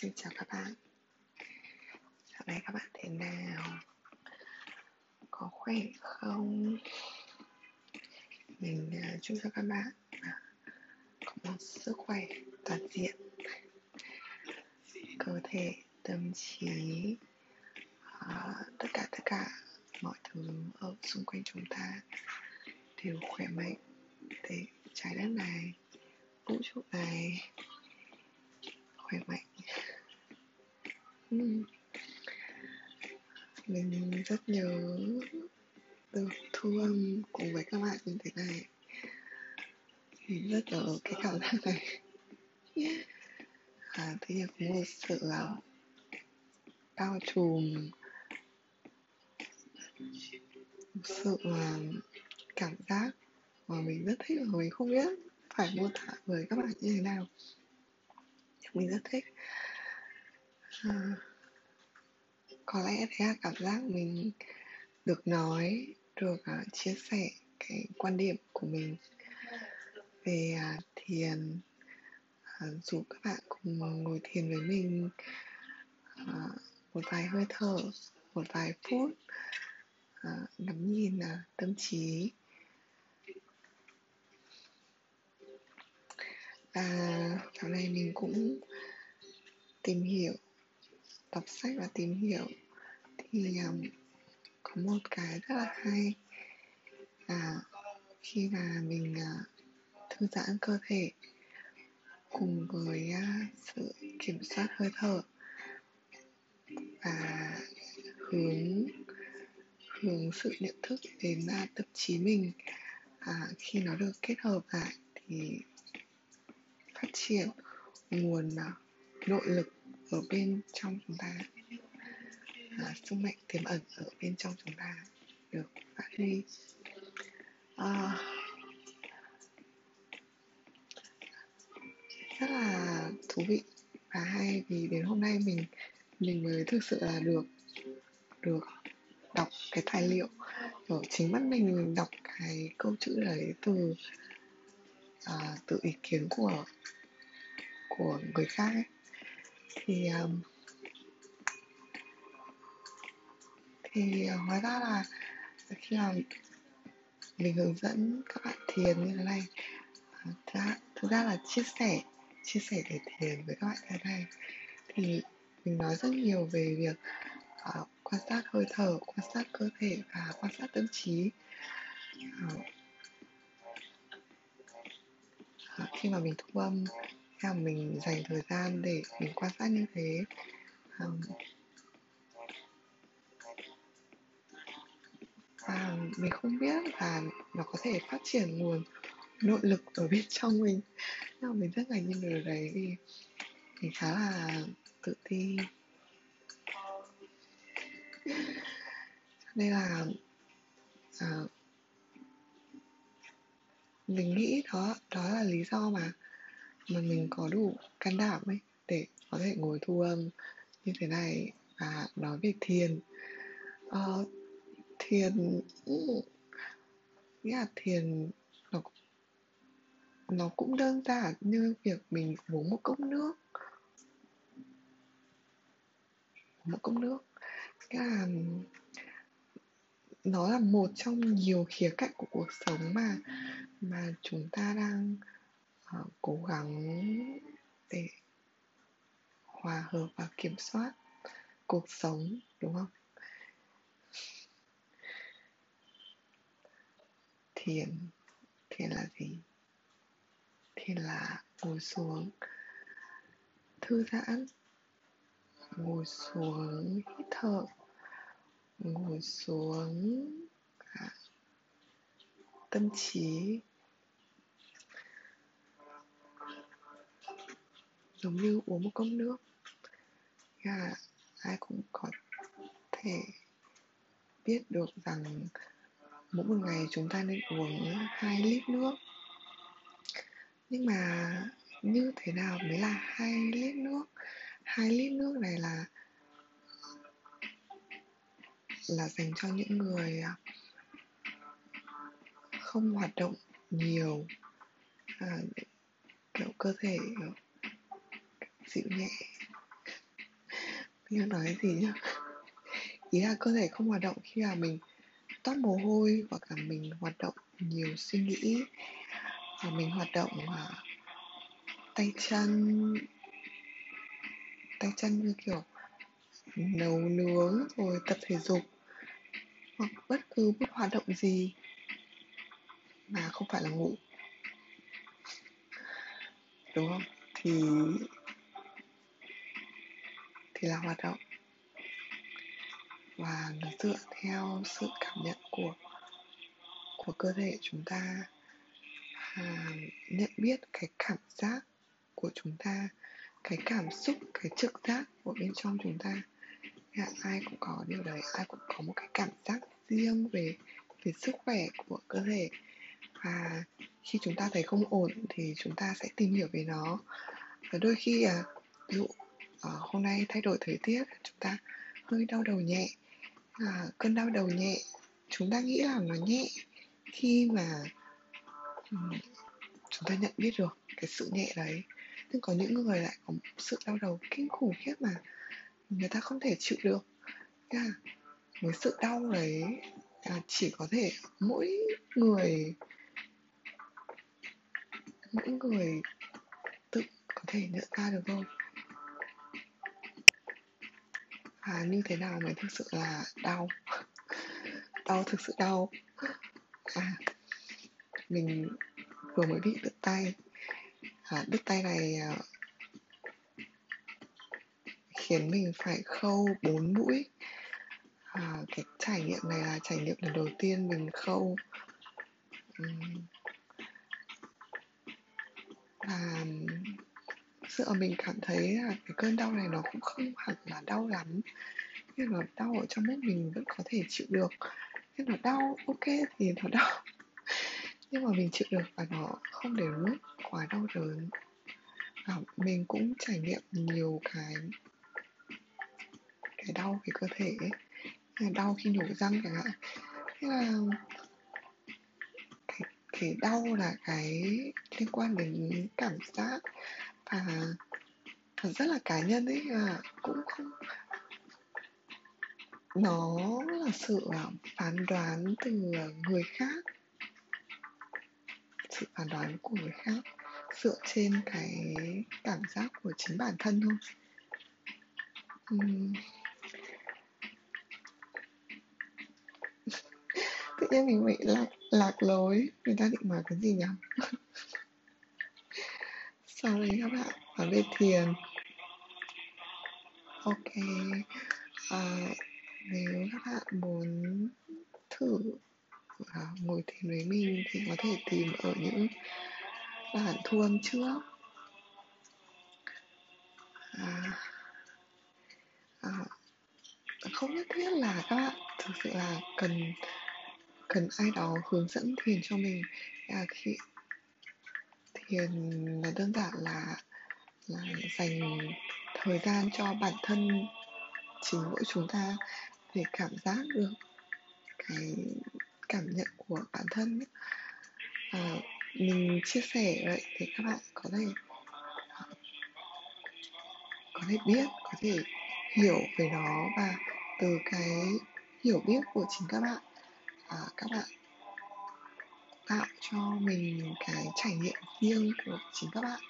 Xin chào các bạn Dạo này các bạn thế nào? Có khỏe không? Mình à, chúc cho các bạn có một sức khỏe toàn diện Cơ thể, tâm trí uh, Tất cả tất cả mọi thứ ở xung quanh chúng ta đều khỏe mạnh để trái đất này vũ trụ này khỏe mạnh mình rất nhớ được thu âm cùng với các bạn như thế này. Mình rất nhớ cái cảm giác này. À, tự là cũng một sự là bao trùm. Một sự là cảm giác mà mình rất thích và mình không biết phải mô tả với các bạn như thế nào. Mình rất thích à, có lẽ thế là cảm giác mình được nói được uh, chia sẻ cái quan điểm của mình về uh, thiền à, uh, dù các bạn cùng ngồi thiền với mình uh, một vài hơi thở một vài phút uh, ngắm nhìn uh, tâm trí. Và sau này mình cũng tìm hiểu đọc sách và tìm hiểu. Thì um, có một cái rất là hay là khi mà mình uh, thư giãn cơ thể cùng với uh, sự kiểm soát hơi thở và hướng hướng sự nhận thức đến uh, tâm trí mình à, khi nó được kết hợp lại thì phát triển nguồn uh, nội lực ở bên trong chúng ta. À, sức mạnh tiềm ẩn ở bên trong chúng ta được phát huy. À, rất là thú vị và hay vì đến hôm nay mình mình mới thực sự là được được đọc cái tài liệu. Ở chính mắt mình đọc cái câu chữ đấy từ à, từ ý kiến của của người khác ấy thì thì ờ, hóa ra là khi mà mình hướng dẫn các bạn thiền như thế này ờ, thực ra, thực ra là chia sẻ chia sẻ để thiền với các bạn thế này thì mình nói rất nhiều về việc uh, quan sát hơi thở quan sát cơ thể và quan sát tâm trí. Uh, khi mà mình thu âm khi mà mình dành thời gian để mình quan sát như thế. Um, và mình không biết là nó có thể phát triển nguồn nội lực ở bên trong mình. Nhưng mà mình rất là nhìn điều đấy vì mình khá là tự ti. Nên là à, mình nghĩ đó đó là lý do mà mà mình có đủ can đảm ấy để có thể ngồi thu âm như thế này. Và nói về thiền. Uh, thiền nghĩa là thiền nó nó cũng đơn giản như việc mình uống một cốc nước. Một cốc nước. Nghĩa là nó là một trong nhiều khía cạnh của cuộc sống mà mà chúng ta đang uh, cố gắng để hòa hợp và kiểm soát cuộc sống đúng không? Thiền thiền là gì? Thiền là ngồi xuống thư giãn ngồi xuống hít thở ngồi xuống à, tâm trí. Giống như uống một cốc nước. Là ai cũng có thể biết được rằng mỗi một ngày chúng ta nên uống 2 lít nước. Nhưng mà như thế nào mới là 2 lít nước? 2 lít nước này là là dành cho những người à, không hoạt động nhiều à, kiểu cơ thể dịu nhẹ. Như nói gì nhá ý là cơ thể không hoạt động khi là mình toát mồ hôi hoặc là mình hoạt động nhiều suy nghĩ. Và mình hoạt động uh, tay chân tay chân như kiểu nấu nướng rồi tập thể dục hoặc bất cứ một hoạt động gì mà không phải là ngủ. Đúng không? Thì thì là hoạt động. Và nó dựa theo sự cảm nhận của của cơ thể chúng ta à, nhận biết cái cảm giác của chúng ta cái cảm xúc cái trực giác của bên trong chúng ta. Yeah, ai cũng có điều đấy ai cũng có một cái cảm giác riêng về về sức khỏe của cơ thể. Và khi chúng ta thấy không ổn thì chúng ta sẽ tìm hiểu về nó. Và đôi khi à ví dụ à, hôm nay thay đổi thời tiết chúng ta hơi đau đầu nhẹ. À, cơn đau đầu nhẹ chúng ta nghĩ là nó nhẹ khi mà um, chúng ta nhận biết được cái sự nhẹ đấy. Nhưng có những người lại có sự đau đầu kinh khủng khiếp mà người ta không thể chịu được. Nha với sự đau đấy à, chỉ có thể mỗi người mỗi người tự có thể nhận ra được thôi. Như thế nào mới thực sự là đau? Đau thực sự đau. À mình vừa mới bị đứt tay. À, đứt tay này à, khiến mình phải khâu bốn mũi. À, cái trải nghiệm này là trải nghiệm lần đầu tiên mình khâu. Um, sự mình cảm thấy là cái cơn đau này nó cũng không hẳn là đau lắm. Nhưng mà đau ở trong lúc mình vẫn có thể chịu được. Nhưng mà đau ok thì nó đau. Nhưng mà mình chịu được và nó không để mức quá đau đớn. Và mình cũng trải nghiệm nhiều cái cái đau về cơ thể ấy. Đau khi nhổ răng chẳng hạn. Thế là cái, cái đau là cái liên quan đến cảm giác à, thật rất là cá nhân ấy à cũng không nó là sự à, phán đoán từ người khác. Sự phán đoán của người khác dựa trên cái cảm giác của chính bản thân thôi. Uhm. tự nhiên mình bị lạc lạc lối. Người ta định nói cái gì nhỉ? Sorry các bạn nói về thiền. Ok à, nếu các bạn muốn thử à, ngồi thiền với mình thì có thể tìm ở những bản thu âm trước. À, à, không nhất thiết là các bạn thực sự là cần cần ai đó hướng dẫn thiền cho mình. À, khi thiền là đơn giản là là dành thời gian cho bản thân chính mỗi chúng ta để cảm giác được cái cảm nhận của bản thân. À, mình chia sẻ vậy thì các bạn có thể có thể biết có thể hiểu về nó và từ cái hiểu biết của chính các bạn. À, các bạn cho mình cái trải nghiệm riêng của chính các bạn.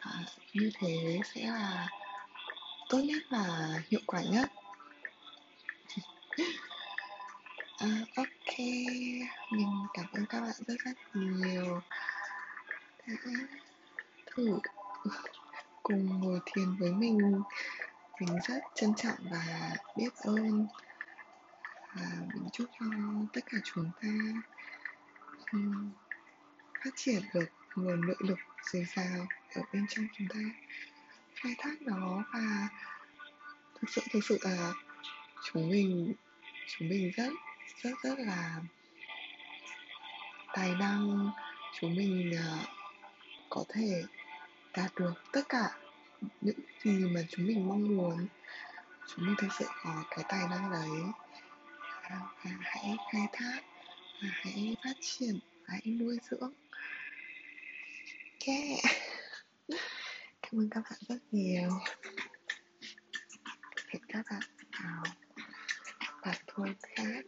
À, như thế sẽ là tốt nhất và hiệu quả nhất. À, ok. Mình cảm ơn các bạn rất rất nhiều. Đã thử cùng ngồi thiền với mình. Mình rất trân trọng và biết ơn. Và mình chúc cho tất cả chúng ta um, phát triển được nguồn nội lực dồi dào ở bên trong chúng ta. Khai thác nó và thực sự thực sự là chúng mình chúng mình rất rất rất là tài năng. Chúng mình uh, có thể đạt được tất cả những gì mà chúng mình mong muốn. Chúng mình thực sự có cái tài năng đấy. Và, và hãy khai thác và hãy phát triển và hãy nuôi dưỡng. Yeah. cảm ơn các bạn rất nhiều. Hẹn các bạn vào tập thôi khác